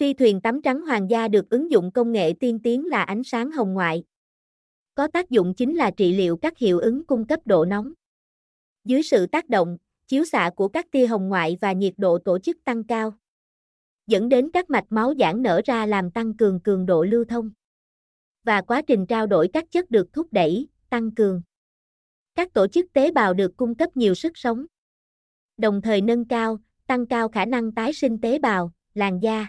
Phi thuyền tắm trắng hoàng gia được ứng dụng công nghệ tiên tiến là ánh sáng hồng ngoại. Có tác dụng chính là trị liệu các hiệu ứng cung cấp độ nóng. Dưới sự tác động, chiếu xạ của các tia hồng ngoại và nhiệt độ tổ chức tăng cao, dẫn đến các mạch máu giãn nở ra làm tăng cường cường độ lưu thông. Và quá trình trao đổi các chất được thúc đẩy, tăng cường. Các tổ chức tế bào được cung cấp nhiều sức sống. Đồng thời nâng cao, tăng cao khả năng tái sinh tế bào, làn da.